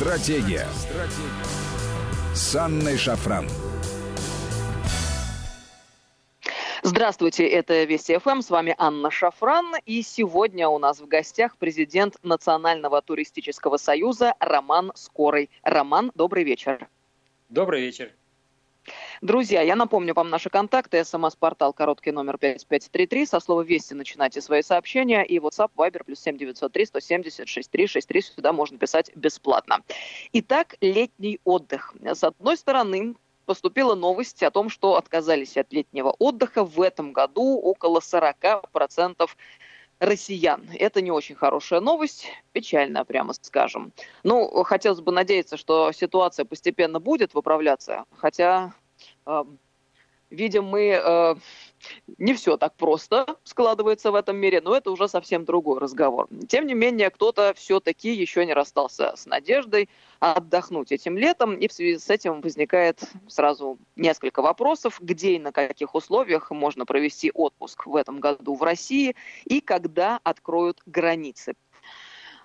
Стратегия. Стратегия. С Анной Шафран. Здравствуйте, это Вести ФМ, с вами Анна Шафран, и сегодня у нас в гостях президент Национального туристического союза Роман Скорый. Роман, добрый вечер. Добрый вечер. Друзья, я напомню вам наши контакты. СМС-портал короткий номер 5533. Со слова «Вести» начинайте свои сообщения. И WhatsApp, Viber, плюс 7903 170 6363. Сюда можно писать бесплатно. Итак, летний отдых. С одной стороны, поступила новость о том, что отказались от летнего отдыха в этом году около 40% россиян. Это не очень хорошая новость, печальная, прямо скажем. Ну, хотелось бы надеяться, что ситуация постепенно будет выправляться, хотя видим мы, э, не все так просто складывается в этом мире, но это уже совсем другой разговор. Тем не менее, кто-то все-таки еще не расстался с надеждой отдохнуть этим летом, и в связи с этим возникает сразу несколько вопросов, где и на каких условиях можно провести отпуск в этом году в России, и когда откроют границы.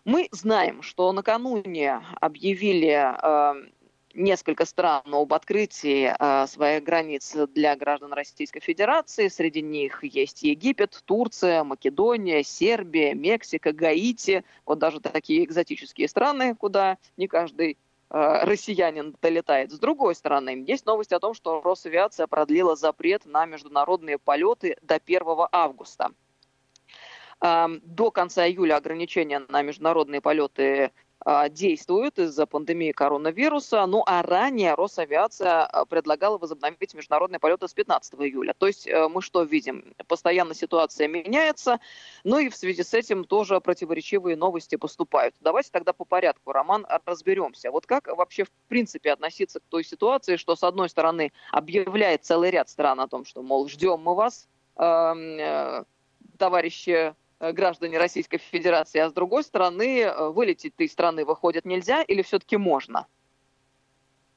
Мы знаем, что накануне объявили э, несколько стран об открытии э, своих границ для граждан Российской Федерации. Среди них есть Египет, Турция, Македония, Сербия, Мексика, Гаити. Вот даже такие экзотические страны, куда не каждый э, россиянин долетает. С другой стороны, есть новость о том, что Росавиация продлила запрет на международные полеты до 1 августа. До конца июля ограничения на международные полеты а, действуют из-за пандемии коронавируса. Ну а ранее Росавиация а, предлагала возобновить международные полеты с 15 июля. То есть э, мы что видим? Постоянно ситуация меняется, ну и в связи с этим тоже противоречивые новости поступают. Давайте тогда по порядку, Роман, разберемся. Вот как вообще в принципе относиться к той ситуации, что с одной стороны объявляет целый ряд стран о том, что, мол, ждем мы вас, эм, э, товарищи граждане Российской Федерации, а с другой стороны, э, вылететь из страны выходит нельзя или все-таки можно?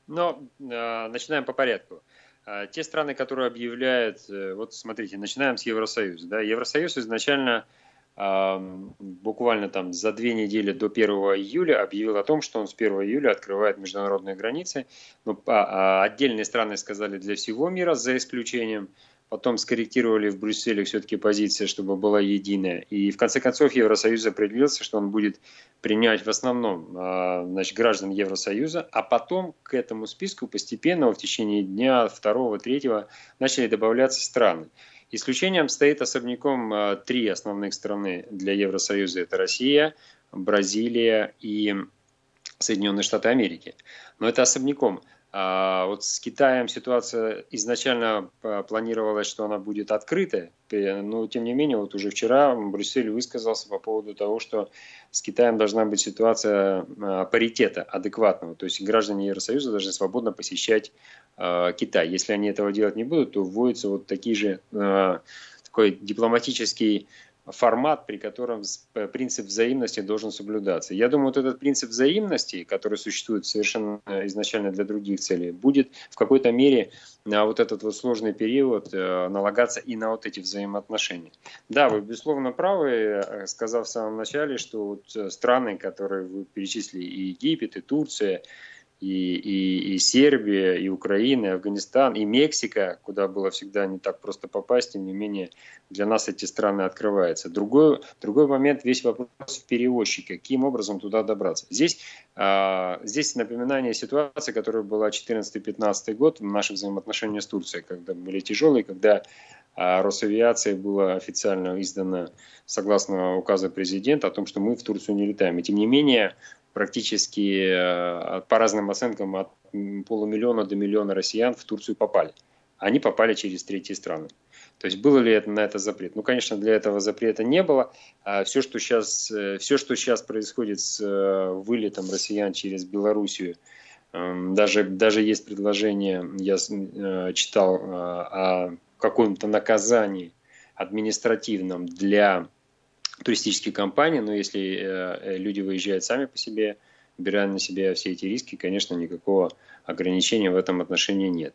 Но э, начинаем по порядку. Э, те страны, которые объявляют, вот смотрите, начинаем с Евросоюза. Да? Евросоюз изначально буквально там за две недели до 1 июля объявил о том, что он с 1 июля открывает международные границы. Но а, а отдельные страны сказали для всего мира, за исключением потом скорректировали в Брюсселе все-таки позиция, чтобы была единая. И в конце концов Евросоюз определился, что он будет принять в основном а, значит, граждан Евросоюза, а потом к этому списку постепенно в течение дня второго, третьего начали добавляться страны. Исключением стоит особняком а, три основных страны для Евросоюза. Это Россия, Бразилия и Соединенные Штаты Америки. Но это особняком. А вот с Китаем ситуация изначально а, планировалась, что она будет открытая, но тем не менее вот уже вчера Брюссель высказался по поводу того, что с Китаем должна быть ситуация а, паритета адекватного, то есть граждане Евросоюза должны свободно посещать Китай. Если они этого делать не будут, то вводится вот такие же такой дипломатический формат, при котором принцип взаимности должен соблюдаться. Я думаю, вот этот принцип взаимности, который существует совершенно изначально для других целей, будет в какой-то мере на вот этот вот сложный период э, налагаться и на вот эти взаимоотношения. Да, вы безусловно правы, э, сказав в самом начале, что вот э, страны, которые вы перечислили, и Египет, и Турция, и, и, и Сербия, и Украина, и Афганистан, и Мексика, куда было всегда не так просто попасть, тем не менее для нас эти страны открываются. Другой, другой момент, весь вопрос в перевозчике, каким образом туда добраться. Здесь, а, здесь напоминание ситуации, которая была 14-15 год в наших взаимоотношениях с Турцией, когда были тяжелые, когда а Росавиации было официально издано, согласно указу президента, о том, что мы в Турцию не летаем. И тем не менее, практически э, по разным оценкам от полумиллиона до миллиона россиян в Турцию попали. Они попали через третьи страны. То есть было ли это, на это запрет? Ну, конечно, для этого запрета не было. А все, что сейчас, э, все, что сейчас происходит с э, вылетом россиян через Белоруссию, эм, даже, даже есть предложение, я читал о каком-то наказании административном для туристические компании, но если э, э, люди выезжают сами по себе, беря на себя все эти риски, конечно, никакого ограничения в этом отношении нет.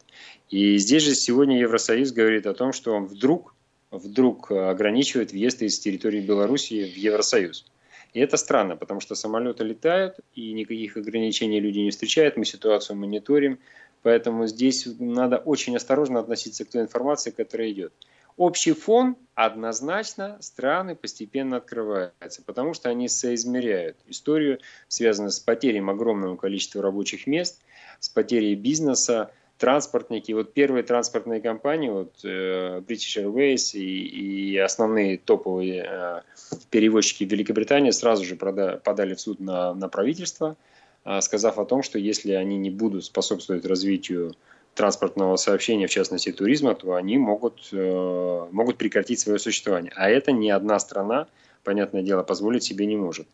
И здесь же сегодня Евросоюз говорит о том, что он вдруг, вдруг ограничивает въезд из территории Белоруссии в Евросоюз. И это странно, потому что самолеты летают, и никаких ограничений люди не встречают, мы ситуацию мониторим, поэтому здесь надо очень осторожно относиться к той информации, которая идет. Общий фон однозначно страны постепенно открываются, потому что они соизмеряют историю, связанную с потерей огромного количества рабочих мест, с потерей бизнеса, транспортники. Вот первые транспортные компании, вот э, British Airways и, и основные топовые э, перевозчики Великобритании сразу же подали в суд на, на правительство, э, сказав о том, что если они не будут способствовать развитию транспортного сообщения, в частности туризма, то они могут, э, могут прекратить свое существование. А это ни одна страна, понятное дело, позволить себе не может.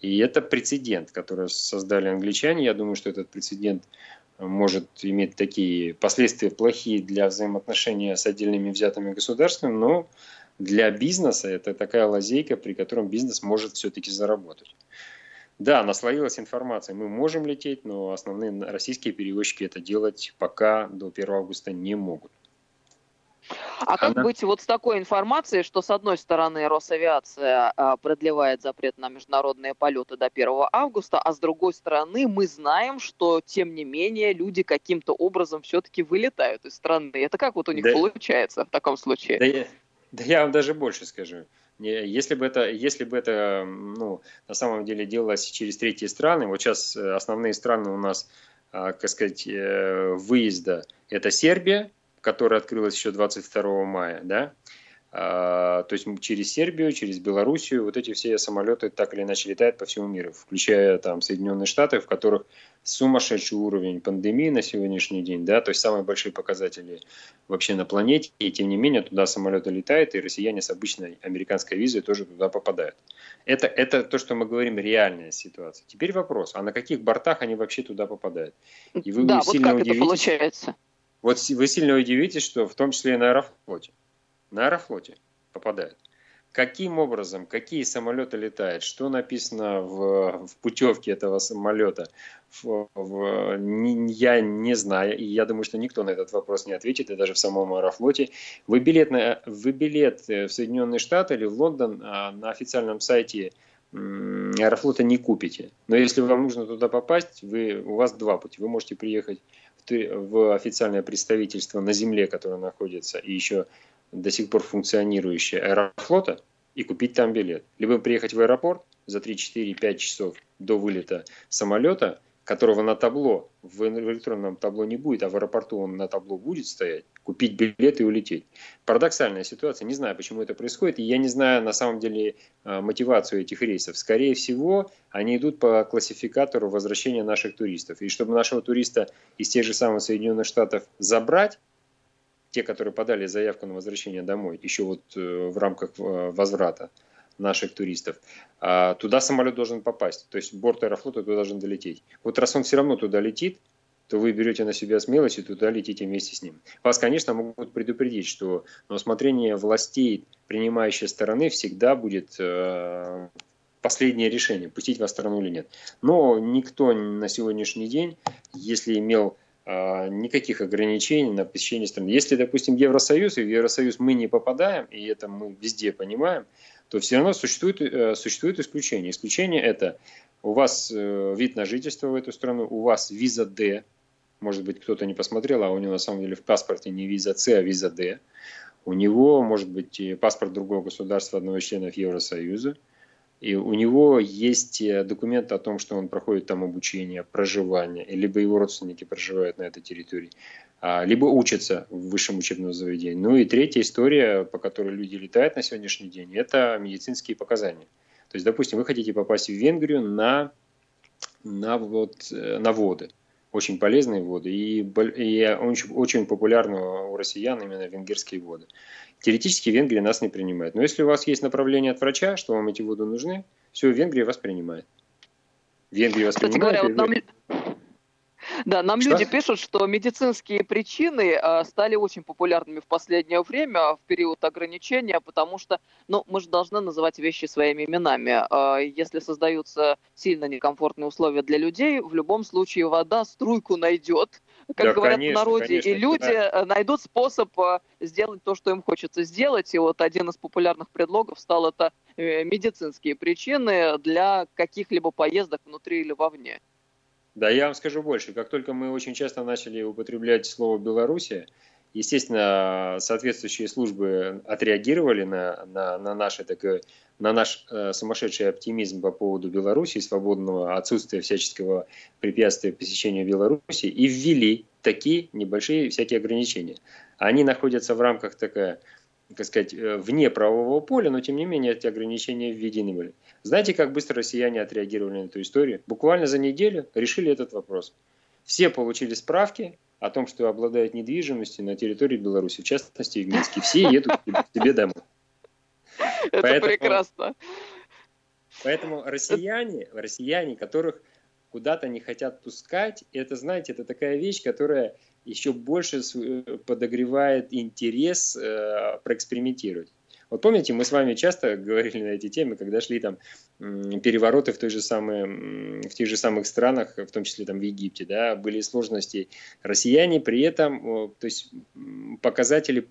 И это прецедент, который создали англичане. Я думаю, что этот прецедент может иметь такие последствия плохие для взаимоотношения с отдельными взятыми государствами, но для бизнеса это такая лазейка, при котором бизнес может все-таки заработать. Да, наслоилась информация. Мы можем лететь, но основные российские перевозчики это делать пока до 1 августа не могут. А как Она... быть вот с такой информацией, что с одной стороны Росавиация а, продлевает запрет на международные полеты до 1 августа, а с другой стороны мы знаем, что тем не менее люди каким-то образом все-таки вылетают из страны. Это как вот у них да... получается в таком случае? Да я, да я вам даже больше скажу. Если бы это, если бы это ну, на самом деле делалось через третьи страны, вот сейчас э, основные страны у нас, а, как сказать, э, выезда, это Сербия, которая открылась еще 22 мая, да, то есть через Сербию, через Белоруссию, вот эти все самолеты так или иначе летают по всему миру, включая там Соединенные Штаты, в которых сумасшедший уровень пандемии на сегодняшний день, да, то есть самые большие показатели вообще на планете, и тем не менее туда самолеты летают, и россияне с обычной американской визой тоже туда попадают. Это, это то, что мы говорим, реальная ситуация. Теперь вопрос, а на каких бортах они вообще туда попадают? И вы, да, вы вот сильно как это получается? Вот вы сильно удивитесь, что в том числе и на Аэрофлоте на Аэрофлоте попадают. Каким образом, какие самолеты летают, что написано в, в путевке этого самолета, в, в, я не знаю, и я думаю, что никто на этот вопрос не ответит, и даже в самом Аэрофлоте. Вы билет, на, вы билет в Соединенные Штаты или в Лондон а, на официальном сайте Аэрофлота не купите. Но если вам нужно туда попасть, вы, у вас два пути. Вы можете приехать в, в официальное представительство на земле, которое находится, и еще до сих пор функционирующее аэрофлота и купить там билет. Либо приехать в аэропорт за 3, 4, 5 часов до вылета самолета, которого на табло, в электронном табло не будет, а в аэропорту он на табло будет стоять, купить билет и улететь. Парадоксальная ситуация, не знаю, почему это происходит, и я не знаю на самом деле а, мотивацию этих рейсов. Скорее всего, они идут по классификатору возвращения наших туристов. И чтобы нашего туриста из тех же самых Соединенных Штатов забрать, те, которые подали заявку на возвращение домой, еще вот э, в рамках э, возврата наших туристов, а, туда самолет должен попасть. То есть борт аэрофлота туда должен долететь. Вот раз он все равно туда летит, то вы берете на себя смелость и туда летите вместе с ним. Вас, конечно, могут предупредить, что на усмотрение властей принимающей стороны всегда будет э, последнее решение, пустить вас в страну или нет. Но никто на сегодняшний день, если имел никаких ограничений на посещение страны. Если, допустим, Евросоюз, и в Евросоюз мы не попадаем, и это мы везде понимаем, то все равно существует, э, существует исключение. Исключение это у вас э, вид на жительство в эту страну, у вас виза D, может быть, кто-то не посмотрел, а у него на самом деле в паспорте не виза С, а виза D. У него может быть паспорт другого государства, одного из членов Евросоюза. И у него есть э, документы о том, что он проходит там обучение, проживание, либо его родственники проживают на этой территории, а, либо учатся в высшем учебном заведении. Ну и третья история, по которой люди летают на сегодняшний день, это медицинские показания. То есть, допустим, вы хотите попасть в Венгрию на, на, вот, э, на воды, очень полезные воды, и, и очень, очень популярны у россиян именно венгерские воды. Теоретически Венгрия нас не принимает. Но если у вас есть направление от врача, что вам эти воды нужны, все, Венгрия вас принимает. Венгрия вас Кстати принимает. Говоря, вот нам... Да, нам что? люди пишут, что медицинские причины э, стали очень популярными в последнее время, в период ограничения, потому что, ну, мы же должны называть вещи своими именами. Э, если создаются сильно некомфортные условия для людей, в любом случае вода струйку найдет, как да, говорят конечно, в народе, конечно, и люди да. Э, найдут способ э, сделать то, что им хочется сделать. И вот один из популярных предлогов стал это э, медицинские причины для каких-либо поездок внутри или вовне. Да, я вам скажу больше. Как только мы очень часто начали употреблять слово «Белоруссия», естественно, соответствующие службы отреагировали на, на, на наше такое на наш э, сумасшедший оптимизм по поводу Беларуси, свободного отсутствия всяческого препятствия посещению Беларуси и ввели такие небольшие всякие ограничения. Они находятся в рамках такая, так сказать, э, вне правового поля, но тем не менее эти ограничения введены были. Знаете, как быстро россияне отреагировали на эту историю? Буквально за неделю решили этот вопрос. Все получили справки о том, что обладают недвижимостью на территории Беларуси, в частности в Минске. Все едут к себе домой. Это поэтому, прекрасно. Поэтому россияне, россияне, которых куда-то не хотят пускать, это, знаете, это такая вещь, которая еще больше подогревает интерес э, проэкспериментировать. Вот помните, мы с вами часто говорили на эти темы, когда шли там перевороты в, той же самой, в тех же самых странах, в том числе там в Египте, да, были сложности. Россияне при этом, то есть показатели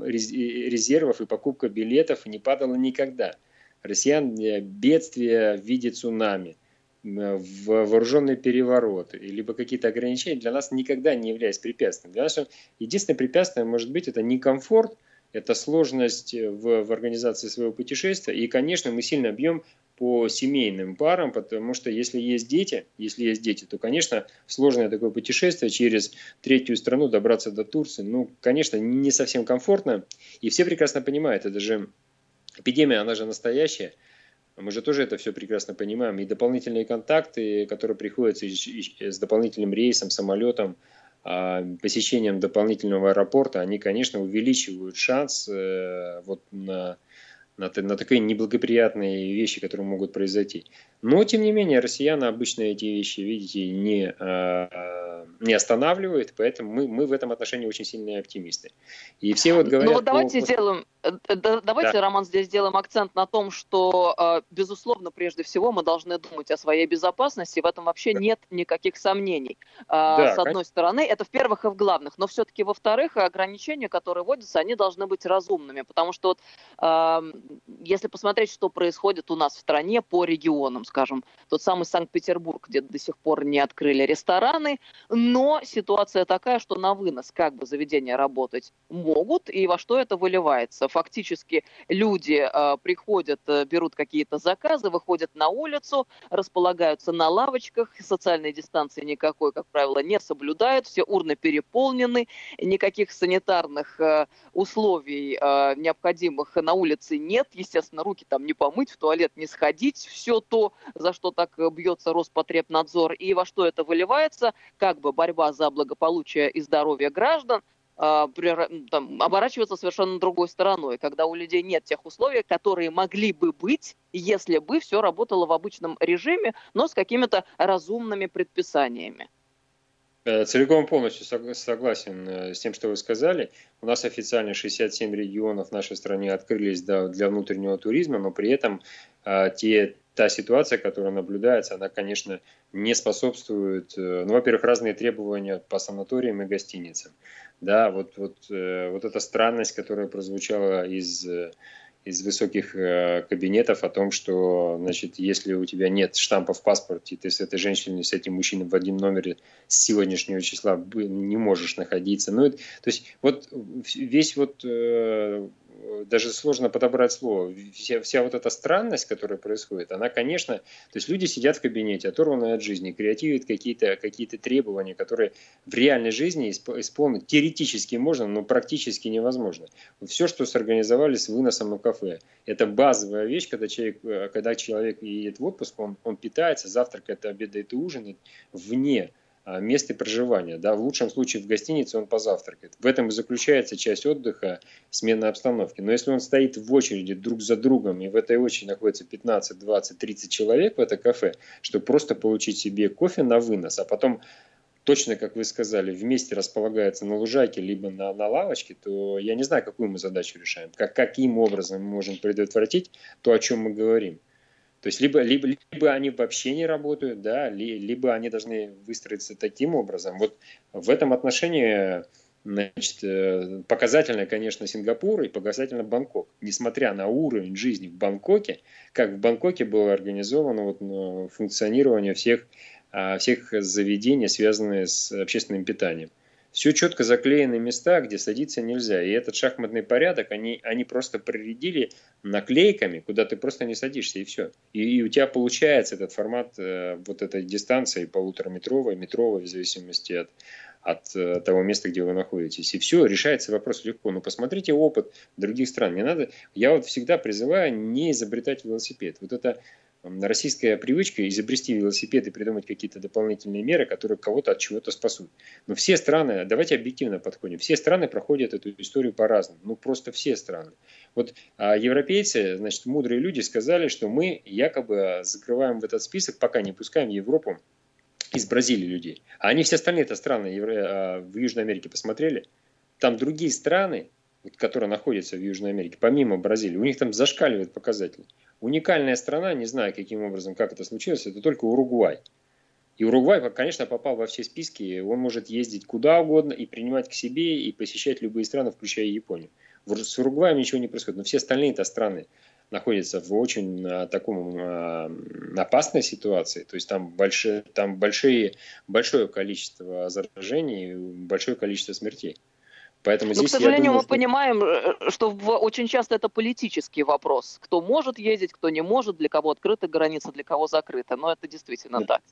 резервов и покупка билетов не падала никогда. Россиян э, бедствие в виде цунами в вооруженный переворот, либо какие-то ограничения для нас никогда не являются препятствием. Для нас единственное препятствие может быть это некомфорт, это сложность в, в организации своего путешествия. И, конечно, мы сильно бьем по семейным парам, потому что если есть дети, если есть дети, то, конечно, сложное такое путешествие через третью страну добраться до Турции, ну, конечно, не совсем комфортно. И все прекрасно понимают, это же эпидемия, она же настоящая. Мы же тоже это все прекрасно понимаем. И дополнительные контакты, которые приходятся с дополнительным рейсом, самолетом, посещением дополнительного аэропорта, они, конечно, увеличивают шанс э, вот на, на, на такие неблагоприятные вещи, которые могут произойти. Но, тем не менее, россияне обычно эти вещи, видите, не, а, не останавливают, поэтому мы, мы в этом отношении очень сильные оптимисты. И все вот говорят... Ну вот давайте по... сделаем, э, давайте, да. Роман, здесь сделаем акцент на том, что, а, безусловно, прежде всего мы должны думать о своей безопасности, в этом вообще да. нет никаких сомнений. Да, С одной конечно. стороны, это в первых и в главных, но все-таки во-вторых, ограничения, которые вводятся, они должны быть разумными, потому что вот, если посмотреть, что происходит у нас в стране по регионам, скажем, тот самый Санкт-Петербург, где до сих пор не открыли рестораны, но ситуация такая, что на вынос как бы заведения работать могут, и во что это выливается? Фактически люди э, приходят, э, берут какие-то заказы, выходят на улицу, располагаются на лавочках, социальной дистанции никакой, как правило, не соблюдают, все урны переполнены, никаких санитарных э, условий э, необходимых на улице нет, естественно, руки там не помыть, в туалет не сходить, все то, за что так э, бьется Роспотребнадзор, и во что это выливается, как бы борьба за благополучие и здоровье граждан, а, там, оборачивается совершенно другой стороной, когда у людей нет тех условий, которые могли бы быть, если бы все работало в обычном режиме, но с какими-то разумными предписаниями. Э, целиком полностью согласен э, с тем, что вы сказали. У нас официально 67 регионов в нашей стране открылись для внутреннего туризма, но при этом те та ситуация, которая наблюдается, она, конечно, не способствует, э, ну, во-первых, разные требования по санаториям и гостиницам. Да, вот, вот, э, вот эта странность, которая прозвучала из, из высоких э, кабинетов о том, что, значит, если у тебя нет штампа в паспорте, ты с этой женщиной, с этим мужчиной в одном номере с сегодняшнего числа не можешь находиться. Ну, то есть вот весь вот даже сложно подобрать слово. Вся, вся вот эта странность, которая происходит, она, конечно, то есть люди сидят в кабинете, оторванные от жизни, креативят какие-то какие требования, которые в реальной жизни исполнить теоретически можно, но практически невозможно. Все, что сорганизовали с выносом на кафе, это базовая вещь, когда человек, э, когда человек едет в отпуск, он, он питается, завтракает, обедает и ужинает вне месте проживания. Да, в лучшем случае в гостинице он позавтракает. В этом и заключается часть отдыха, смена обстановки. Но если он стоит в очереди друг за другом, и в этой очереди находится 15, 20, 30 человек в это кафе, чтобы просто получить себе кофе на вынос, а потом точно, как вы сказали, вместе располагается на лужайке либо на, на лавочке, то я не знаю, какую мы задачу решаем. Как, каким образом мы можем предотвратить то, о чем мы говорим. То есть либо, либо, либо они вообще не работают, да, либо они должны выстроиться таким образом. Вот в этом отношении Значит, э, показательно, конечно, Сингапур и показательно Бангкок. Несмотря на уровень жизни в Бангкоке, как в Бангкоке было организовано вот ну, функционирование всех, а, всех заведений, связанных с общественным питанием. Все четко заклеены места, где садиться нельзя. И этот шахматный порядок, они, они просто проредили наклейками, куда ты просто не садишься, и все. И, и у тебя получается этот формат э, вот этой дистанции полутораметровой, метровой, в зависимости от, от э, того места, где вы находитесь. И все, решается вопрос легко. Ну, посмотрите опыт других стран. Не надо, я вот всегда призываю не изобретать велосипед. Вот это российская привычка изобрести велосипед и придумать какие-то дополнительные меры, которые кого-то от чего-то спасут. Но все страны, давайте объективно подходим, все страны проходят эту историю по-разному. Ну, просто все страны. Вот а европейцы, значит, мудрые люди сказали, что мы якобы закрываем в этот список, пока не пускаем Европу из Бразилии людей. А они все остальные-то страны а, в Южной Америке посмотрели. Там другие страны, которые находятся в Южной Америке, помимо Бразилии, у них там зашкаливают показатели. Уникальная страна, не знаю каким образом, как это случилось, это только Уругвай. И Уругвай, конечно, попал во все списки, он может ездить куда угодно и принимать к себе, и посещать любые страны, включая Японию. С Уругваем ничего не происходит, но все остальные это страны находится в очень а, таком а, опасной ситуации. То есть там, большие, там большие, большое количество заражений, большое количество смертей. Поэтому Но, здесь, к сожалению, думаю, мы что... понимаем, э, что в, очень часто это политический вопрос. Кто может ездить, кто не может, для кого открыта граница, для кого закрыта. Но это действительно да. так.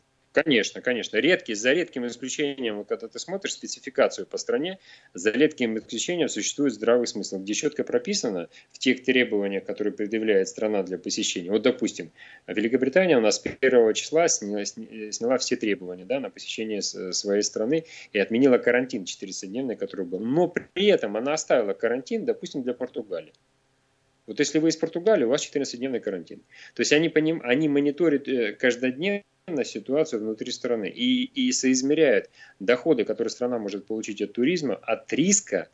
Конечно, конечно. Редкий, за редким исключением, когда ты смотришь спецификацию по стране, за редким исключением существует здравый смысл, где четко прописано в тех требованиях, которые предъявляет страна для посещения. Вот, допустим, Великобритания у нас 1 числа сняла, сняла все требования да, на посещение своей страны и отменила карантин 400-дневный, который был. Но при этом она оставила карантин, допустим, для Португалии. Вот если вы из Португалии, у вас 14-дневный карантин. То есть они, поним, они мониторят э, каждодневно ситуацию внутри страны и, и соизмеряют доходы, которые страна может получить от туризма, от риска,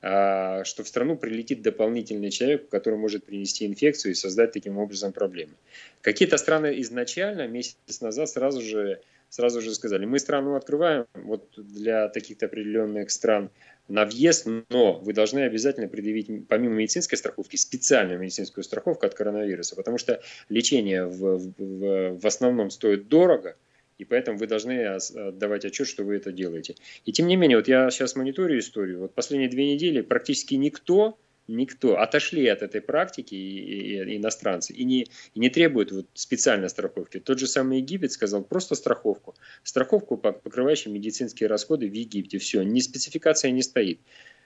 а, что в страну прилетит дополнительный человек, который может принести инфекцию и создать таким образом проблемы. Какие-то страны изначально, месяц назад, сразу же, сразу же сказали, мы страну открываем вот для таких-то определенных стран на въезд, но вы должны обязательно предъявить, помимо медицинской страховки, специальную медицинскую страховку от коронавируса, потому что лечение в, в, в основном стоит дорого, и поэтому вы должны отдавать отчет, что вы это делаете. И тем не менее, вот я сейчас мониторю историю, вот последние две недели практически никто никто, отошли от этой практики и, и, и иностранцы и не, и не требуют вот специальной страховки. Тот же самый Египет сказал просто страховку. Страховку, покрывающую медицинские расходы в Египте. Все, ни спецификация не стоит.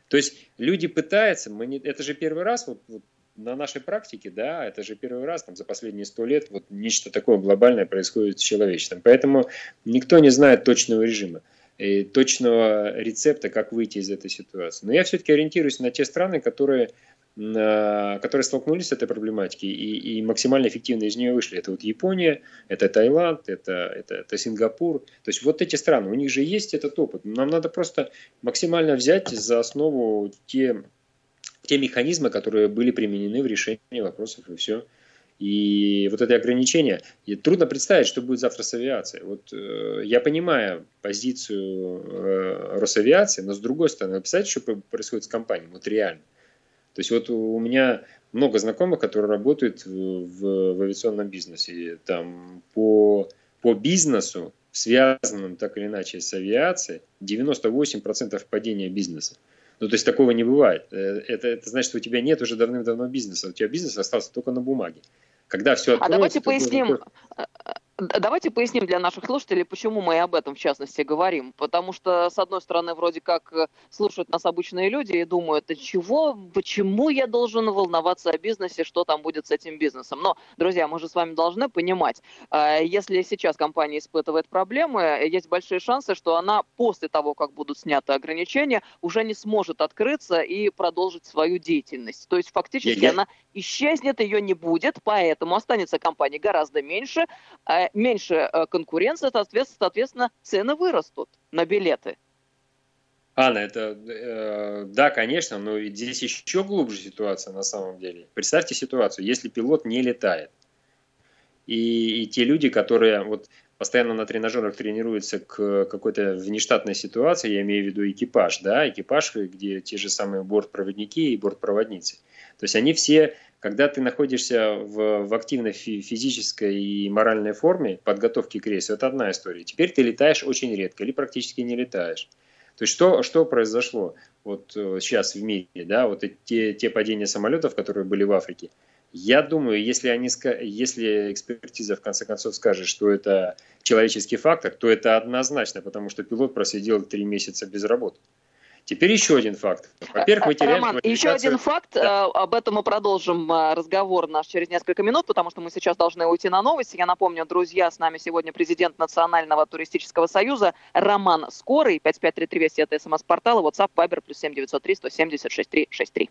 То есть люди пытаются, мы не, это же первый раз вот, вот на нашей практике, да, это же первый раз там, за последние сто лет вот нечто такое глобальное происходит с человечеством. Поэтому никто не знает точного режима точного рецепта, как выйти из этой ситуации. Но я все-таки ориентируюсь на те страны, которые, которые столкнулись с этой проблематикой и, и максимально эффективно из нее вышли. Это вот Япония, это Таиланд, это, это, это Сингапур. То есть вот эти страны, у них же есть этот опыт. Нам надо просто максимально взять за основу те, те механизмы, которые были применены в решении вопросов, и все. И вот это ограничение, и трудно представить, что будет завтра с авиацией. Вот э, я понимаю позицию э, Росавиации, но с другой стороны, вы представляете, что происходит с компанией, вот реально. То есть вот у меня много знакомых, которые работают в, в авиационном бизнесе. Там по, по бизнесу, связанным так или иначе с авиацией, 98% падения бизнеса. Ну, то есть такого не бывает. Э, это, это значит, что у тебя нет уже давным-давно бизнеса. У тебя бизнес остался только на бумаге. Когда все откроется, а давайте поясним, Давайте поясним для наших слушателей, почему мы и об этом в частности говорим. Потому что, с одной стороны, вроде как э, слушают нас обычные люди и думают, а чего, почему я должен волноваться о бизнесе, что там будет с этим бизнесом. Но, друзья, мы же с вами должны понимать, э, если сейчас компания испытывает проблемы, есть большие шансы, что она после того, как будут сняты ограничения, уже не сможет открыться и продолжить свою деятельность. То есть фактически я, я... она исчезнет, ее не будет, поэтому останется компания гораздо меньше, э, меньше э, конкуренции, соответственно, цены вырастут на билеты. Анна, это э, да, конечно, но здесь еще глубже ситуация на самом деле. Представьте ситуацию, если пилот не летает, и, и те люди, которые вот постоянно на тренажерах тренируются к какой-то внештатной ситуации, я имею в виду экипаж, да, экипаж, где те же самые бортпроводники и бортпроводницы. То есть они все, когда ты находишься в, в активной физической и моральной форме подготовки к рейсу, это одна история. Теперь ты летаешь очень редко или практически не летаешь. То есть что, что произошло вот сейчас в мире, да, вот те, те падения самолетов, которые были в Африке – я думаю, если, они, если экспертиза в конце концов скажет, что это человеческий фактор, то это однозначно, потому что пилот просидел три месяца без работы. Теперь еще один факт. Во-первых, мы теряем Роман, еще один факт. Да. Э, об этом мы продолжим э, разговор наш через несколько минут, потому что мы сейчас должны уйти на новости. Я напомню, друзья, с нами сегодня президент Национального туристического союза Роман Скорый. 5533 Вести это смс-портал, WhatsApp, Viber, плюс 7903 176 363.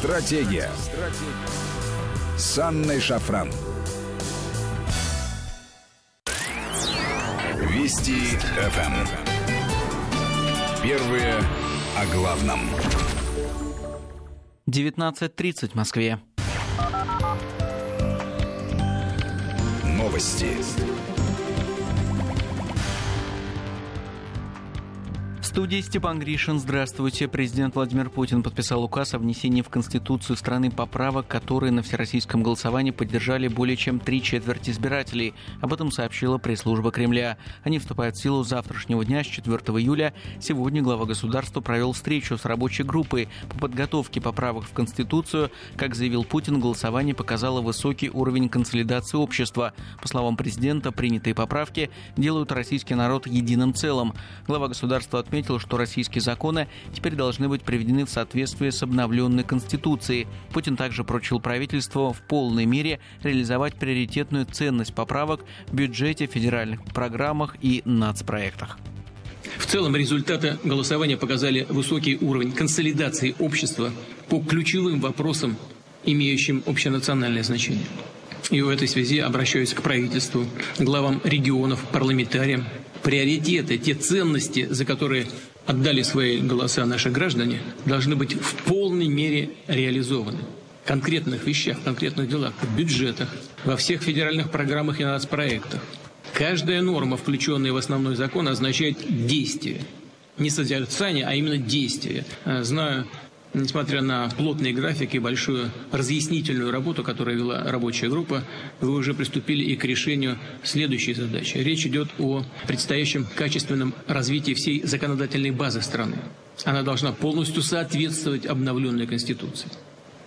Стратегия. Стратегия. С Анной Шафран. Вести ФМ. Первые о главном. 19.30 в Москве. Новости. Студии Степан Гришин. Здравствуйте. Президент Владимир Путин подписал указ о внесении в Конституцию страны поправок, которые на всероссийском голосовании поддержали более чем три четверти избирателей. Об этом сообщила пресс-служба Кремля. Они вступают в силу завтрашнего дня, с 4 июля. Сегодня глава государства провел встречу с рабочей группой по подготовке поправок в Конституцию. Как заявил Путин, голосование показало высокий уровень консолидации общества. По словам президента, принятые поправки делают российский народ единым целым. Глава государства отметил, отметил, что российские законы теперь должны быть приведены в соответствие с обновленной Конституцией. Путин также поручил правительству в полной мере реализовать приоритетную ценность поправок в бюджете, федеральных программах и нацпроектах. В целом результаты голосования показали высокий уровень консолидации общества по ключевым вопросам, имеющим общенациональное значение. И в этой связи обращаюсь к правительству, главам регионов, парламентариям, приоритеты, те ценности, за которые отдали свои голоса наши граждане, должны быть в полной мере реализованы. В конкретных вещах, в конкретных делах, в бюджетах, во всех федеральных программах и нацпроектах. Каждая норма, включенная в основной закон, означает действие. Не созерцание, а именно действие. Знаю Несмотря на плотный график и большую разъяснительную работу, которую вела рабочая группа, вы уже приступили и к решению следующей задачи. Речь идет о предстоящем качественном развитии всей законодательной базы страны. Она должна полностью соответствовать обновленной Конституции.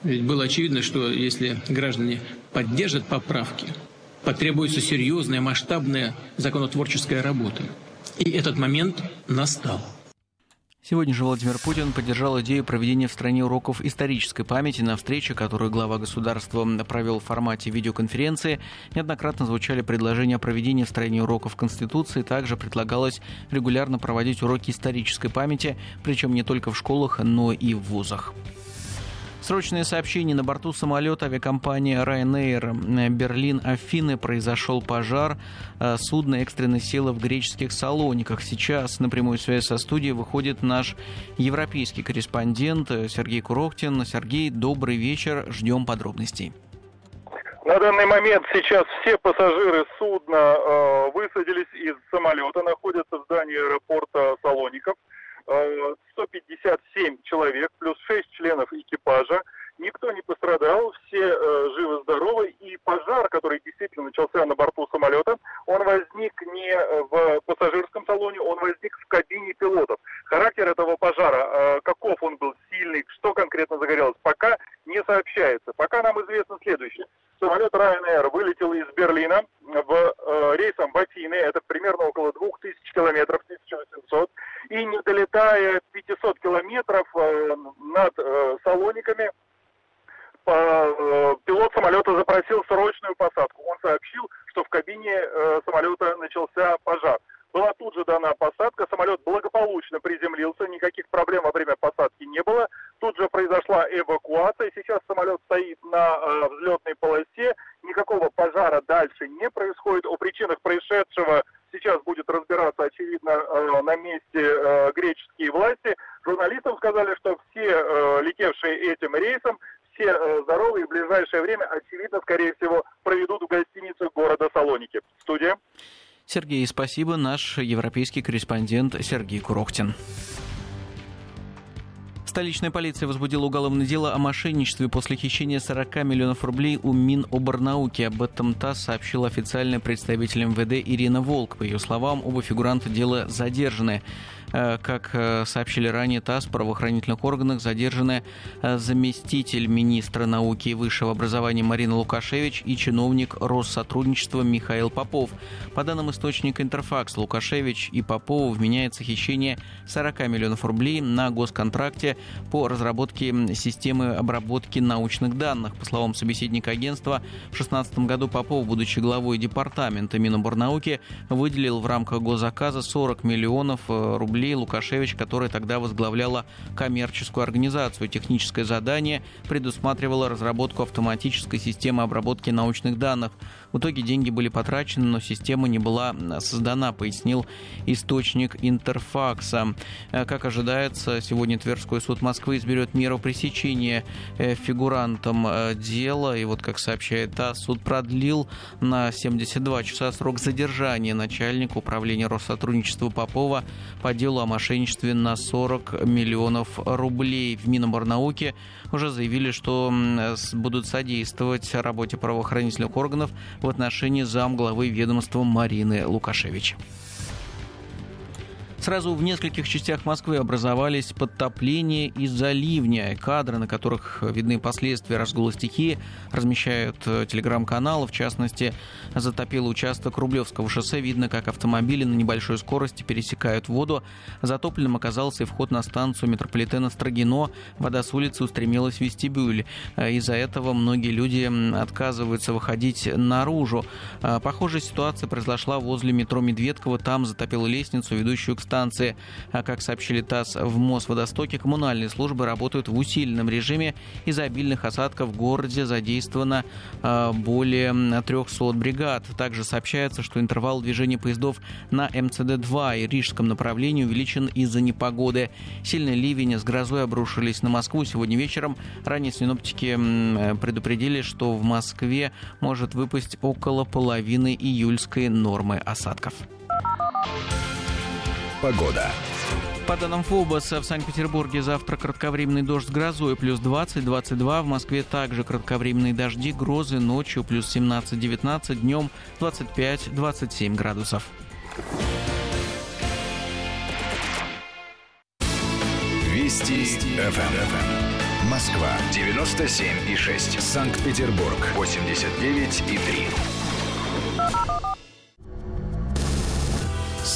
Ведь было очевидно, что если граждане поддержат поправки, потребуется серьезная, масштабная законотворческая работа. И этот момент настал. Сегодня же Владимир Путин поддержал идею проведения в стране уроков исторической памяти на встрече, которую глава государства провел в формате видеоконференции. Неоднократно звучали предложения о проведении в стране уроков Конституции. Также предлагалось регулярно проводить уроки исторической памяти, причем не только в школах, но и в вузах. Срочное сообщение. На борту самолета авиакомпании Ryanair Берлин-Афины произошел пожар. Э, судно экстренно село в греческих Салониках. Сейчас на прямую связь со студией выходит наш европейский корреспондент Сергей Курохтин. Сергей, добрый вечер. Ждем подробностей. На данный момент сейчас все пассажиры судна э, высадились из самолета, находятся в здании аэропорта Салоников. 157 человек, плюс 6 членов экипажа. Никто не пострадал, все э, живы-здоровы. И пожар, который действительно начался на борту самолета, он возник не в пассажирском салоне, он возник в кабине пилотов. Характер этого пожара, э, каков он был, сильный, что конкретно загорелось, пока не сообщается. Пока нам известно следующее. Самолет Ryanair вылетел из Берлина в э, рейсом в Афины, это примерно около 2000 километров, 1800, и не долетая 500 километров э, над э, Салониками, э, пилот самолета запросил срочную посадку. Он сообщил, что в кабине э, самолета начался пожар. Была тут же дана посадка, самолет благополучно приземлился, никаких проблем во время посадки не было. Тут же произошла эвакуация, сейчас самолет стоит на э, взлетной полосе, никакого пожара дальше не происходит. О причинах происшедшего сейчас будет разбираться, очевидно, э, на месте э, греческие власти. Журналистам сказали, что все э, летевшие этим рейсом, все э, здоровые в ближайшее время, очевидно, скорее всего, проведут в гостинице города Салоники. Студия. Сергей, спасибо. Наш европейский корреспондент Сергей Курохтин. Столичная полиция возбудила уголовное дело о мошенничестве после хищения 40 миллионов рублей у Миноборнауки. Об этом ТАСС сообщил официальный представитель МВД Ирина Волк. По ее словам, оба фигуранта дела задержаны. Э, как э, сообщили ранее ТАСС, в правоохранительных органах задержаны э, заместитель министра науки и высшего образования Марина Лукашевич и чиновник Россотрудничества Михаил Попов. По данным источника Интерфакс, Лукашевич и Попову вменяется хищение 40 миллионов рублей на госконтракте по разработке системы обработки научных данных. По словам собеседника агентства, в 2016 году Попов, будучи главой департамента Миноборнауки, выделил в рамках госзаказа 40 миллионов рублей рублей Лукашевич, которая тогда возглавляла коммерческую организацию. Техническое задание предусматривало разработку автоматической системы обработки научных данных. В итоге деньги были потрачены, но система не была создана, пояснил источник Интерфакса. Э, как ожидается, сегодня Тверской суд Москвы изберет меру пресечения э, фигурантам э, дела. И вот, как сообщает ТАСС, суд продлил на 72 часа срок задержания начальника управления Россотрудничества Попова по делу о мошенничестве на 40 миллионов рублей. В Миноборнауке уже заявили, что будут содействовать работе правоохранительных органов в отношении замглавы ведомства Марины Лукашевич. Сразу в нескольких частях Москвы образовались подтопления из-за. Кадры, на которых видны последствия разгула стихии, размещают э, телеграм-каналы. В частности, затопило участок Рублевского шоссе. Видно, как автомобили на небольшой скорости пересекают воду. Затопленным оказался и вход на станцию метрополитена Строгино. Вода с улицы устремилась в вестибюль. Э, из-за этого многие люди отказываются выходить наружу. Э, похожая ситуация произошла возле метро Медведково. Там затопило лестницу, ведущую к станции. А как сообщили ТАСС в Мосводостоке, коммунальные службы работают в усиленном режиме. Из-за обильных осадков в городе задействовано а, более 300 бригад. Также сообщается, что интервал движения поездов на МЦД-2 и Рижском направлении увеличен из-за непогоды. Сильный ливень с грозой обрушились на Москву сегодня вечером. Ранее синоптики предупредили, что в Москве может выпасть около половины июльской нормы осадков. Погода. По данным ФОБОСа, в Санкт-Петербурге завтра кратковременный дождь с грозой плюс 20-22. В Москве также кратковременные дожди, грозы ночью плюс 17-19, днем 25-27 градусов. Вести. ФМ. Москва 97 и 6. Санкт-Петербург 89 и 3.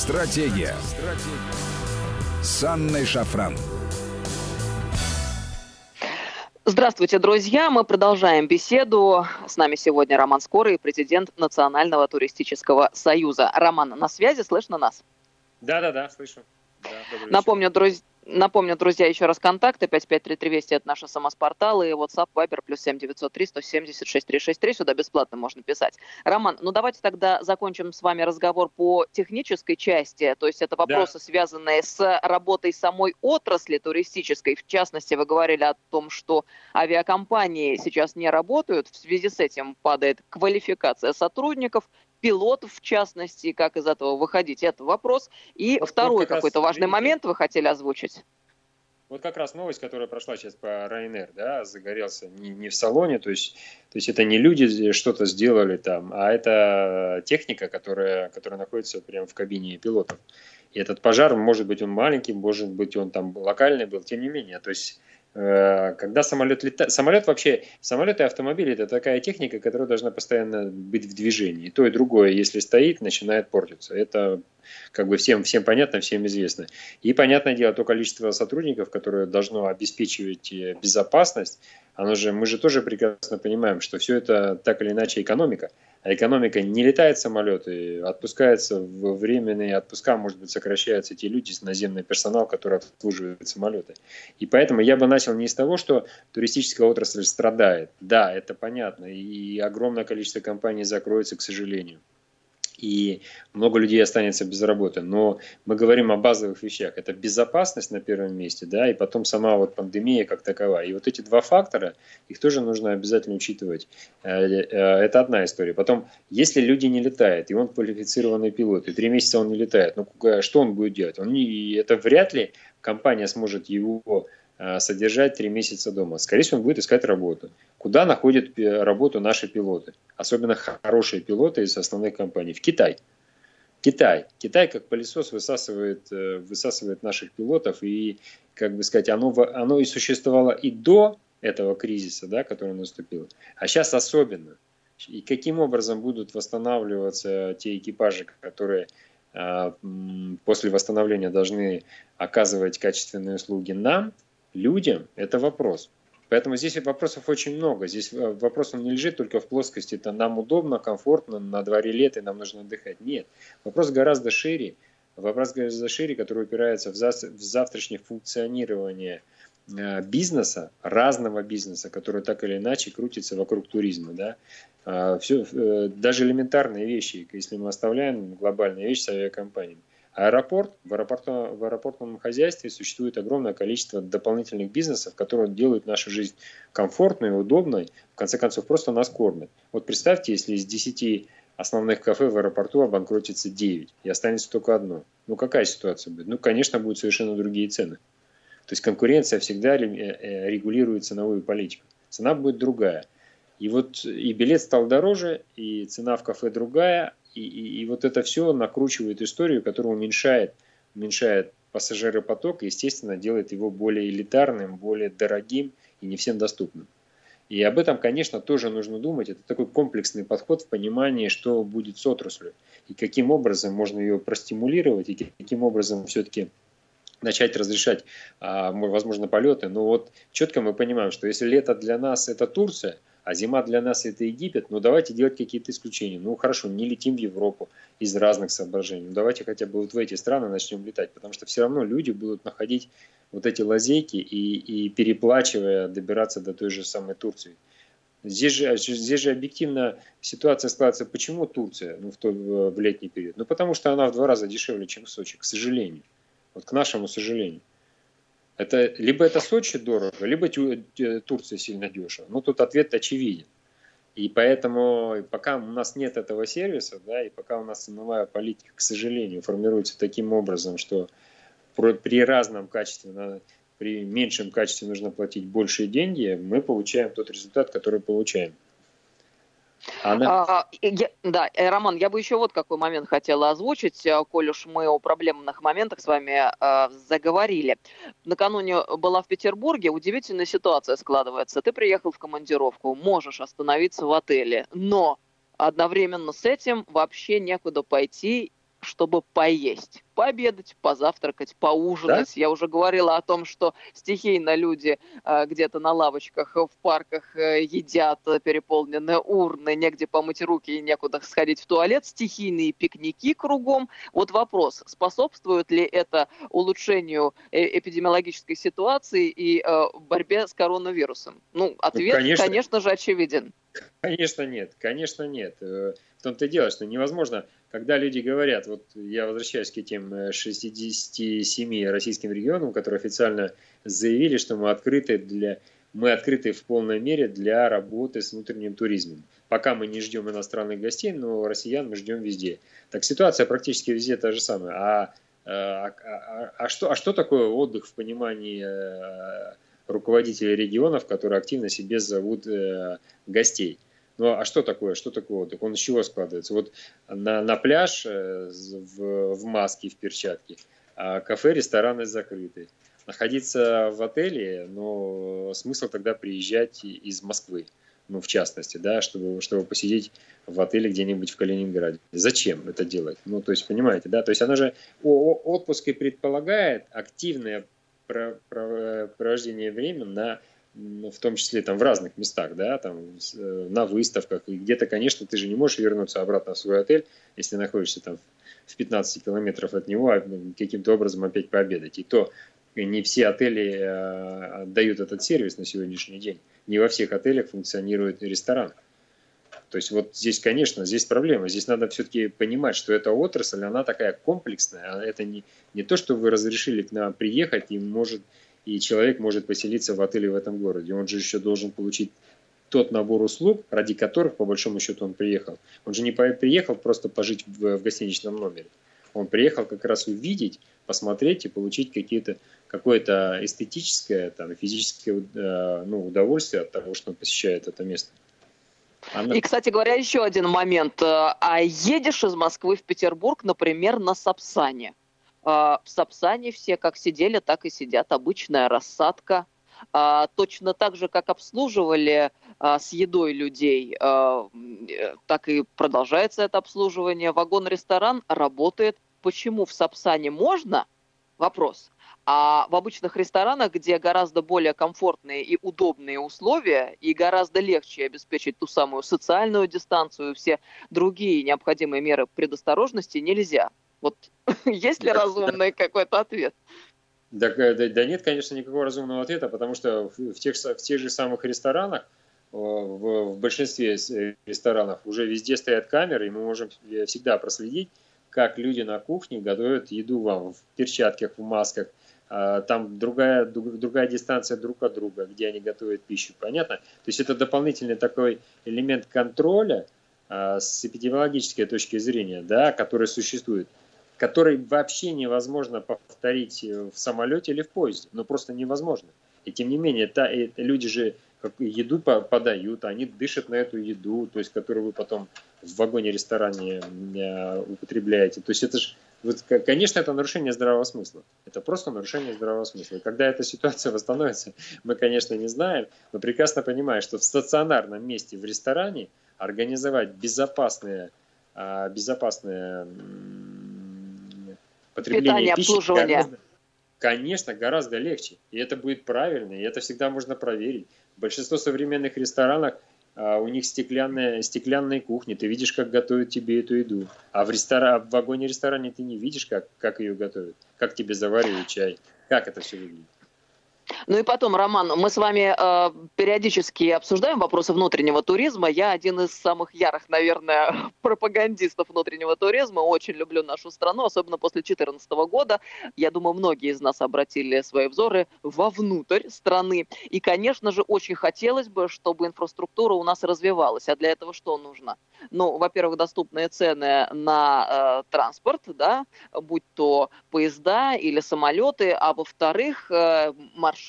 Стратегия. Стратегия. С Анной Шафран. Здравствуйте, друзья. Мы продолжаем беседу. С нами сегодня Роман Скорый, президент Национального туристического союза. Роман, на связи, слышно нас? Да-да-да, слышу. Да, Напомню, друзья, Напомню, друзья, еще раз контакты 553320 это наши самоспорталы и WhatsApp, Viber, плюс 7903 176 363. Сюда бесплатно можно писать. Роман, ну давайте тогда закончим с вами разговор по технической части. То есть это вопросы, да. связанные с работой самой отрасли туристической. В частности, вы говорили о том, что авиакомпании сейчас не работают. В связи с этим падает квалификация сотрудников пилотов, в частности, как из этого выходить, это вопрос. И вот второй какой-то важный видите, момент вы хотели озвучить. Вот как раз новость, которая прошла сейчас по Ryanair, да, загорелся не, не в салоне, то есть, то есть это не люди что-то сделали там, а это техника, которая, которая находится прямо в кабине пилотов. И этот пожар, может быть, он маленький, может быть, он там локальный был, тем не менее. То есть когда самолет летает, самолет вообще, самолет и автомобиль это такая техника, которая должна постоянно быть в движении. То и другое, если стоит, начинает портиться. Это как бы всем, всем понятно, всем известно. И понятное дело, то количество сотрудников, которое должно обеспечивать э, безопасность, оно же, мы же тоже прекрасно понимаем, что все это так или иначе экономика. А экономика не летает самолеты, отпускаются в временные отпуска, может быть, сокращаются те люди, наземный персонал, который обслуживает самолеты. И поэтому я бы начал не с того, что туристическая отрасль страдает. Да, это понятно, и огромное количество компаний закроется, к сожалению и много людей останется без работы. Но мы говорим о базовых вещах. Это безопасность на первом месте, да, и потом сама вот пандемия как таковая. И вот эти два фактора, их тоже нужно обязательно учитывать. Э, э, это одна история. Потом, если люди не летают, и он квалифицированный пилот, и три месяца он не летает, ну что он будет делать? Он не, это вряд ли компания сможет его содержать три месяца дома. Скорее всего, он будет искать работу. Куда находят работу наши пилоты? Особенно хорошие пилоты из основных компаний. В Китай. Китай. Китай как пылесос высасывает, э, высасывает наших пилотов. И, как бы сказать, оно, оно и существовало и до этого кризиса, да, который наступил. А сейчас особенно. И каким образом будут восстанавливаться те экипажи, которые э, после восстановления должны оказывать качественные услуги нам, людям, это вопрос. Поэтому здесь вопросов очень много. Здесь э, вопрос он не лежит только в плоскости, это нам удобно, комфортно, на дворе лето, нам нужно отдыхать. Нет. Вопрос гораздо шире. Вопрос гораздо шире, который упирается в, в завтрашнее функционирование э, бизнеса, разного бизнеса, который так или иначе крутится вокруг туризма. Да? А, все, э, даже элементарные вещи, если мы оставляем глобальные вещи с авиакомпаниями. Аэропорт, в, аэропортном, в аэропортном хозяйстве существует огромное количество дополнительных бизнесов, которые делают нашу жизнь комфортной, удобной, в конце концов просто нас кормят. Вот представьте, если из 10 основных кафе в аэропорту обанкротится 9 и останется только одно. Ну какая ситуация будет? Ну, конечно, будут совершенно другие цены. То есть конкуренция всегда э, э, регулирует ценовую политику. Цена будет другая. И вот и билет стал дороже, и цена в кафе другая, и, и, и вот это все накручивает историю, которая уменьшает, уменьшает пассажиропоток и, естественно, делает его более элитарным, более дорогим и не всем доступным. И об этом, конечно, тоже нужно думать. Это такой комплексный подход в понимании, что будет с отраслью, и каким образом можно ее простимулировать, и каким образом все-таки начать разрешать, а, возможно, полеты. Но вот четко мы понимаем, что если лето для нас это Турция, а зима для нас это Египет, ну давайте делать какие-то исключения. Ну хорошо, не летим в Европу из разных соображений. Ну давайте хотя бы вот в эти страны начнем летать, потому что все равно люди будут находить вот эти лазейки и, и переплачивая добираться до той же самой Турции. Здесь же, здесь же объективно ситуация складывается. Почему Турция ну, в, то, в летний период? Ну, потому что она в два раза дешевле, чем Сочи, к сожалению. Вот к нашему сожалению. Это, либо это Сочи дорого, либо Турция сильно дешево. Ну, тут ответ очевиден. И поэтому, пока у нас нет этого сервиса, да, и пока у нас ценовая политика, к сожалению, формируется таким образом, что при разном качестве, при меньшем качестве нужно платить большие деньги, мы получаем тот результат, который получаем. Она... А, я, да, э, Роман, я бы еще вот какой момент хотела озвучить, э, коль уж мы о проблемных моментах с вами э, заговорили. Накануне была в Петербурге, удивительная ситуация складывается. Ты приехал в командировку, можешь остановиться в отеле, но одновременно с этим вообще некуда пойти чтобы поесть, пообедать, позавтракать, поужинать. Да? Я уже говорила о том, что стихийно люди э, где-то на лавочках в парках э, едят переполненные урны, негде помыть руки и некуда сходить в туалет, стихийные пикники кругом. Вот вопрос, способствует ли это улучшению э, эпидемиологической ситуации и э, борьбе с коронавирусом? Ну, ответ, ну, конечно, конечно же, очевиден. Конечно нет, конечно нет. Э, в том-то и дело, что невозможно когда люди говорят, вот я возвращаюсь к этим 67 э, российским регионам, которые официально заявили, что мы открыты для мы открыты в полной мере для работы с внутренним туризмом. Пока мы не ждем иностранных гостей, но россиян мы ждем везде. Так ситуация практически везде та же самая. А, э, а, а, а, что, а что такое отдых в понимании э, руководителей регионов, которые активно себе зовут гостей? Ну а что такое? Что такое отдых? Он из чего складывается? Вот на, на пляж э, в, в маске, в перчатке, а кафе, рестораны закрыты. Находиться в отеле, но смысл тогда приезжать из Москвы, ну в частности, да, чтобы, чтобы посидеть в отеле где-нибудь в Калининграде. Зачем это делать? Ну, то есть, понимаете, да, то есть она же отпуск и предполагает активное провождение времени на в том числе там в разных местах, да, там э, на выставках, и где-то, конечно, ты же не можешь вернуться обратно в свой отель, если находишься там в 15 километров от него, а каким-то образом опять пообедать. И то не все отели э, дают этот сервис на сегодняшний день. Не во всех отелях функционирует ресторан. То есть вот здесь, конечно, здесь проблема. Здесь надо все-таки понимать, что эта отрасль, она такая комплексная. А это не, не то, что вы разрешили к нам приехать и может и человек может поселиться в отеле в этом городе. Он же еще должен получить тот набор услуг, ради которых, по большому счету, он приехал. Он же не приехал просто пожить в, в гостиничном номере. Он приехал как раз увидеть, посмотреть и получить какие-то какое-то эстетическое, там, физическое э, ну, удовольствие от того, что он посещает это место. Она... И, кстати говоря, еще один момент. Э, а едешь из Москвы в Петербург, например, на Сапсане – в Сапсане все как сидели, так и сидят. Обычная рассадка. А, точно так же, как обслуживали а, с едой людей, так и продолжается это обслуживание. Вагон-ресторан работает. Почему в Сапсане можно? Вопрос. А в обычных ресторанах, где гораздо более комфортные и удобные условия, и гораздо легче обеспечить ту самую социальную дистанцию, все другие необходимые меры предосторожности нельзя. Вот Есть ли разумный какой-то ответ? Да, да, да нет, конечно, никакого разумного ответа, потому что в тех, в тех же самых ресторанах, в, в большинстве ресторанов уже везде стоят камеры, и мы можем всегда проследить, как люди на кухне готовят еду вам в перчатках, в масках. А, там другая, другая дистанция друг от друга, где они готовят пищу. Понятно? То есть это дополнительный такой элемент контроля а, с эпидемиологической точки зрения, да, который существует который вообще невозможно повторить в самолете или в поезде. Ну, просто невозможно. И тем не менее, та, и, люди же еду подают, они дышат на эту еду, то есть, которую вы потом в вагоне-ресторане э, употребляете. То есть это же, вот, конечно, это нарушение здравого смысла. Это просто нарушение здравого смысла. И когда эта ситуация восстановится, мы, конечно, не знаем, но прекрасно понимаем, что в стационарном месте в ресторане организовать безопасное, а, безопасное потребление Питание, пищи обслуживание. Гораздо, конечно, гораздо легче. И это будет правильно, и это всегда можно проверить. Большинство современных ресторанов а, у них стеклянная, стеклянные кухни, ты видишь, как готовят тебе эту еду. А в, ресторан, в вагоне-ресторане ты не видишь, как, как ее готовят, как тебе заваривают чай, как это все выглядит. Ну и потом, Роман, мы с вами э, периодически обсуждаем вопросы внутреннего туризма. Я один из самых ярых, наверное, пропагандистов внутреннего туризма. Очень люблю нашу страну, особенно после 2014 года. Я думаю, многие из нас обратили свои взоры вовнутрь страны. И, конечно же, очень хотелось бы, чтобы инфраструктура у нас развивалась. А для этого что нужно? Ну, во-первых, доступные цены на э, транспорт, да, будь то поезда или самолеты, а во-вторых, э, маршруты,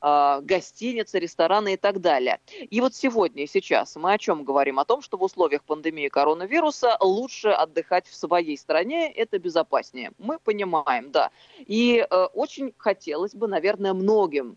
э, гостиницы, рестораны и так далее. И вот сегодня и сейчас мы о чем говорим? О том, что в условиях пандемии коронавируса лучше отдыхать в своей стране, это безопаснее. Мы понимаем, да. И э, очень хотелось бы, наверное, многим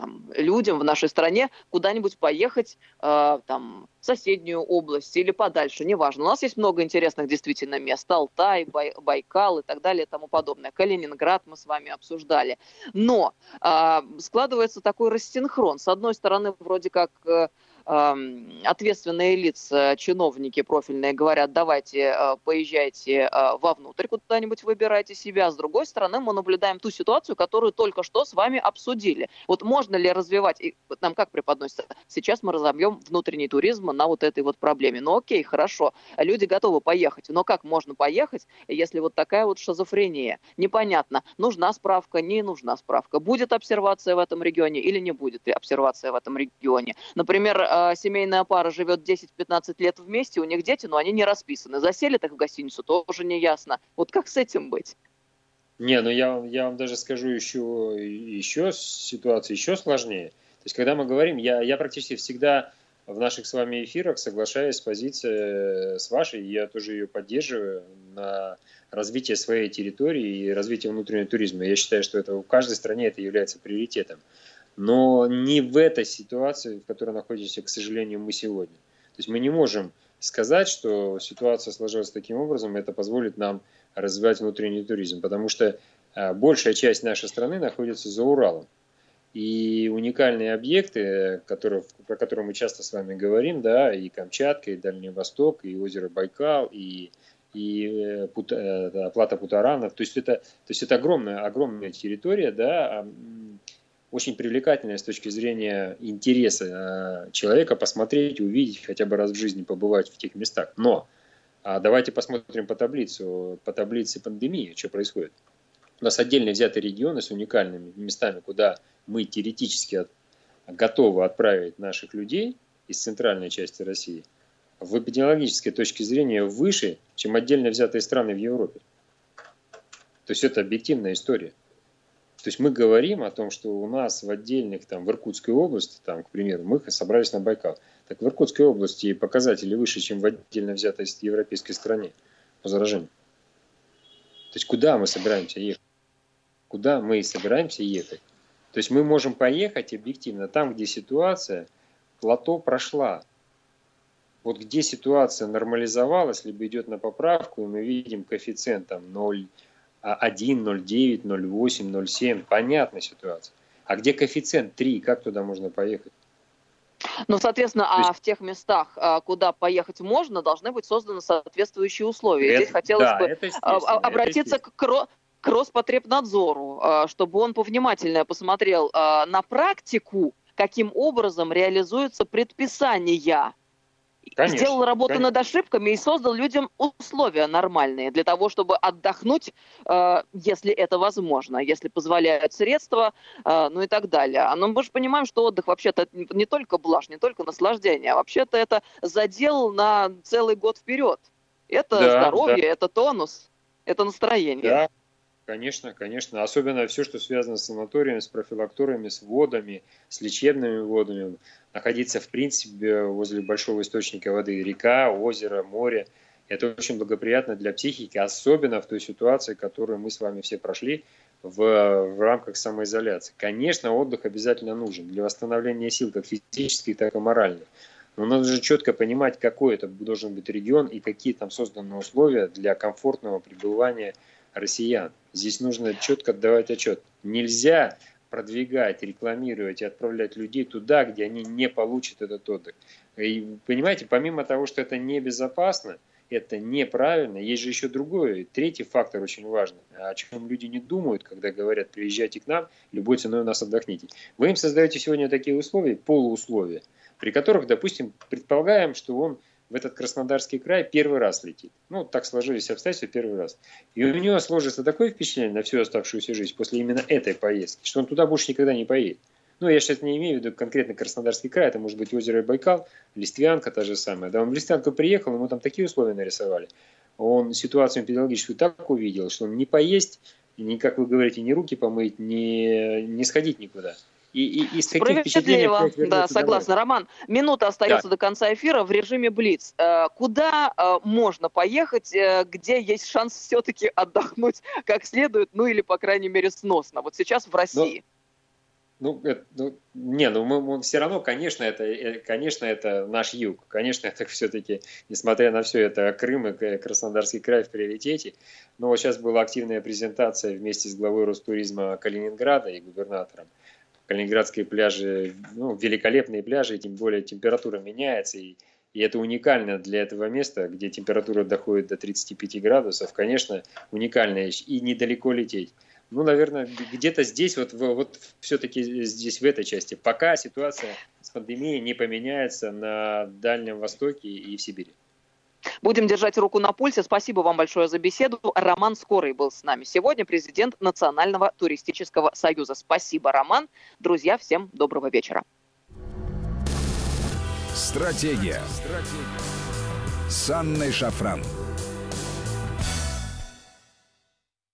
там, людям в нашей стране куда-нибудь поехать э, там, в соседнюю область или подальше, неважно. У нас есть много интересных действительно мест. Алтай, Бай, Байкал и так далее и тому подобное. Калининград мы с вами обсуждали. Но э, складывается такой рассинхрон. С одной стороны, вроде как... Э, ответственные лица, чиновники профильные говорят, давайте э, поезжайте э, вовнутрь куда-нибудь, выбирайте себя. С другой стороны, мы наблюдаем ту ситуацию, которую только что с вами обсудили. Вот можно ли развивать, и нам как преподносится, сейчас мы разобьем внутренний туризм на вот этой вот проблеме. Ну окей, хорошо, люди готовы поехать, но как можно поехать, если вот такая вот шизофрения? Непонятно, нужна справка, не нужна справка, будет обсервация в этом регионе или не будет обсервация в этом регионе. Например, э, э, семейная пара живет 10-15 лет вместе, у них дети, но они не расписаны. Засели так в гостиницу, тоже не ясно. Вот как с этим быть? Не, ну я, я вам даже скажу еще, еще ситуация еще сложнее. То есть, когда мы говорим, я, я практически всегда в наших с вами эфирах соглашаюсь с позицией с вашей, я тоже ее поддерживаю на развитие своей территории и развитие внутреннего туризма. Я считаю, что это в каждой стране это является приоритетом но не в этой ситуации, в которой находимся, к сожалению, мы сегодня. То есть мы не можем сказать, что ситуация сложилась таким образом, это позволит нам развивать внутренний туризм, потому что а, большая часть нашей страны находится за Уралом. И уникальные объекты, которые, про которые мы часто с вами говорим, да, и Камчатка, и Дальний Восток, и озеро Байкал, и, и э, Пут, э, Плата Путаранов, то есть это, то есть это огромная, огромная территория, да, очень привлекательная с точки зрения интереса э, человека посмотреть, увидеть, хотя бы раз в жизни побывать в тех местах. Но а давайте посмотрим по таблицу, по таблице пандемии, что происходит. У нас отдельно взяты регионы с уникальными местами, куда мы теоретически готовы отправить наших людей из центральной части России в эпидемиологической точке зрения выше, чем отдельно взятые страны в Европе. То есть это объективная история. То есть мы говорим о том, что у нас в отдельных, там, в Иркутской области, там, к примеру, мы собрались на Байкал. Так в Иркутской области показатели выше, чем в отдельно взятой европейской стране по заражению. То есть куда мы собираемся ехать? Куда мы собираемся ехать? То есть мы можем поехать объективно там, где ситуация, плато прошла. Вот где ситуация нормализовалась, либо идет на поправку, и мы видим коэффициент там 0, 1, 0,9, 0,8, 0,7. Понятная ситуация. А где коэффициент 3, как туда можно поехать? Ну, соответственно, есть... а в тех местах, а, куда поехать можно, должны быть созданы соответствующие условия. Это, Здесь хотелось да, бы а, обратиться к, к Роспотребнадзору, чтобы он повнимательнее посмотрел на практику, каким образом реализуются предписания Конечно, сделал работу конечно. над ошибками и создал людям условия нормальные для того, чтобы отдохнуть, э, если это возможно, если позволяют средства, э, ну и так далее. Но мы же понимаем, что отдых вообще-то не только блажь, не только наслаждение, а вообще-то это задел на целый год вперед. Это да, здоровье, да. это тонус, это настроение. Да, Конечно, конечно. Особенно все, что связано с санаториями, с профилакторами, с водами, с лечебными водами. Находиться, в принципе, возле большого источника воды, река, озеро, море. Это очень благоприятно для психики, особенно в той ситуации, которую мы с вами все прошли в, в рамках самоизоляции. Конечно, отдых обязательно нужен для восстановления сил, как физических, так и моральных. Но надо же четко понимать, какой это должен быть регион и какие там созданы условия для комфортного пребывания россиян. Здесь нужно четко отдавать отчет. Нельзя продвигать, рекламировать и отправлять людей туда, где они не получат этот отдых. И понимаете, помимо того, что это небезопасно, это неправильно, есть же еще другой, третий фактор очень важный, о чем люди не думают, когда говорят, приезжайте к нам, любой ценой у нас отдохните. Вы им создаете сегодня такие условия, полуусловия, при которых, допустим, предполагаем, что он в этот Краснодарский край первый раз летит. Ну, так сложились обстоятельства первый раз. И у него сложится такое впечатление на всю оставшуюся жизнь после именно этой поездки, что он туда больше никогда не поедет. Ну, я сейчас не имею в виду конкретно Краснодарский край, это может быть озеро Байкал, Листвянка та же самая. Да, он в Листвянку приехал, ему там такие условия нарисовали. Он ситуацию педагогическую так увидел, что он не поесть, ни, как вы говорите, ни руки помыть, ни, не сходить никуда. И, и, и с Справедливо, да, согласна. Домой. Роман, минута остается да. до конца эфира в режиме Блиц. Э, куда э, можно поехать, э, где есть шанс все-таки отдохнуть как следует, ну или, по крайней мере, сносно? Вот сейчас в России. Ну, ну, это, ну не, ну мы, мы все равно, конечно, это, конечно, это наш юг. Конечно, это все-таки, несмотря на все, это Крым и Краснодарский край в приоритете. Но вот сейчас была активная презентация вместе с главой Ростуризма Калининграда и губернатором. Калининградские пляжи, ну, великолепные пляжи, тем более температура меняется, и, и это уникально для этого места, где температура доходит до 35 градусов, конечно, уникальная и недалеко лететь. Ну, наверное, где-то здесь, вот, вот все-таки здесь в этой части, пока ситуация с пандемией не поменяется на Дальнем Востоке и в Сибири. Будем держать руку на пульсе. Спасибо вам большое за беседу. Роман Скорый был с нами сегодня, президент Национального туристического союза. Спасибо, Роман. Друзья, всем доброго вечера. Стратегия. Стратегия. С Анной Шафран.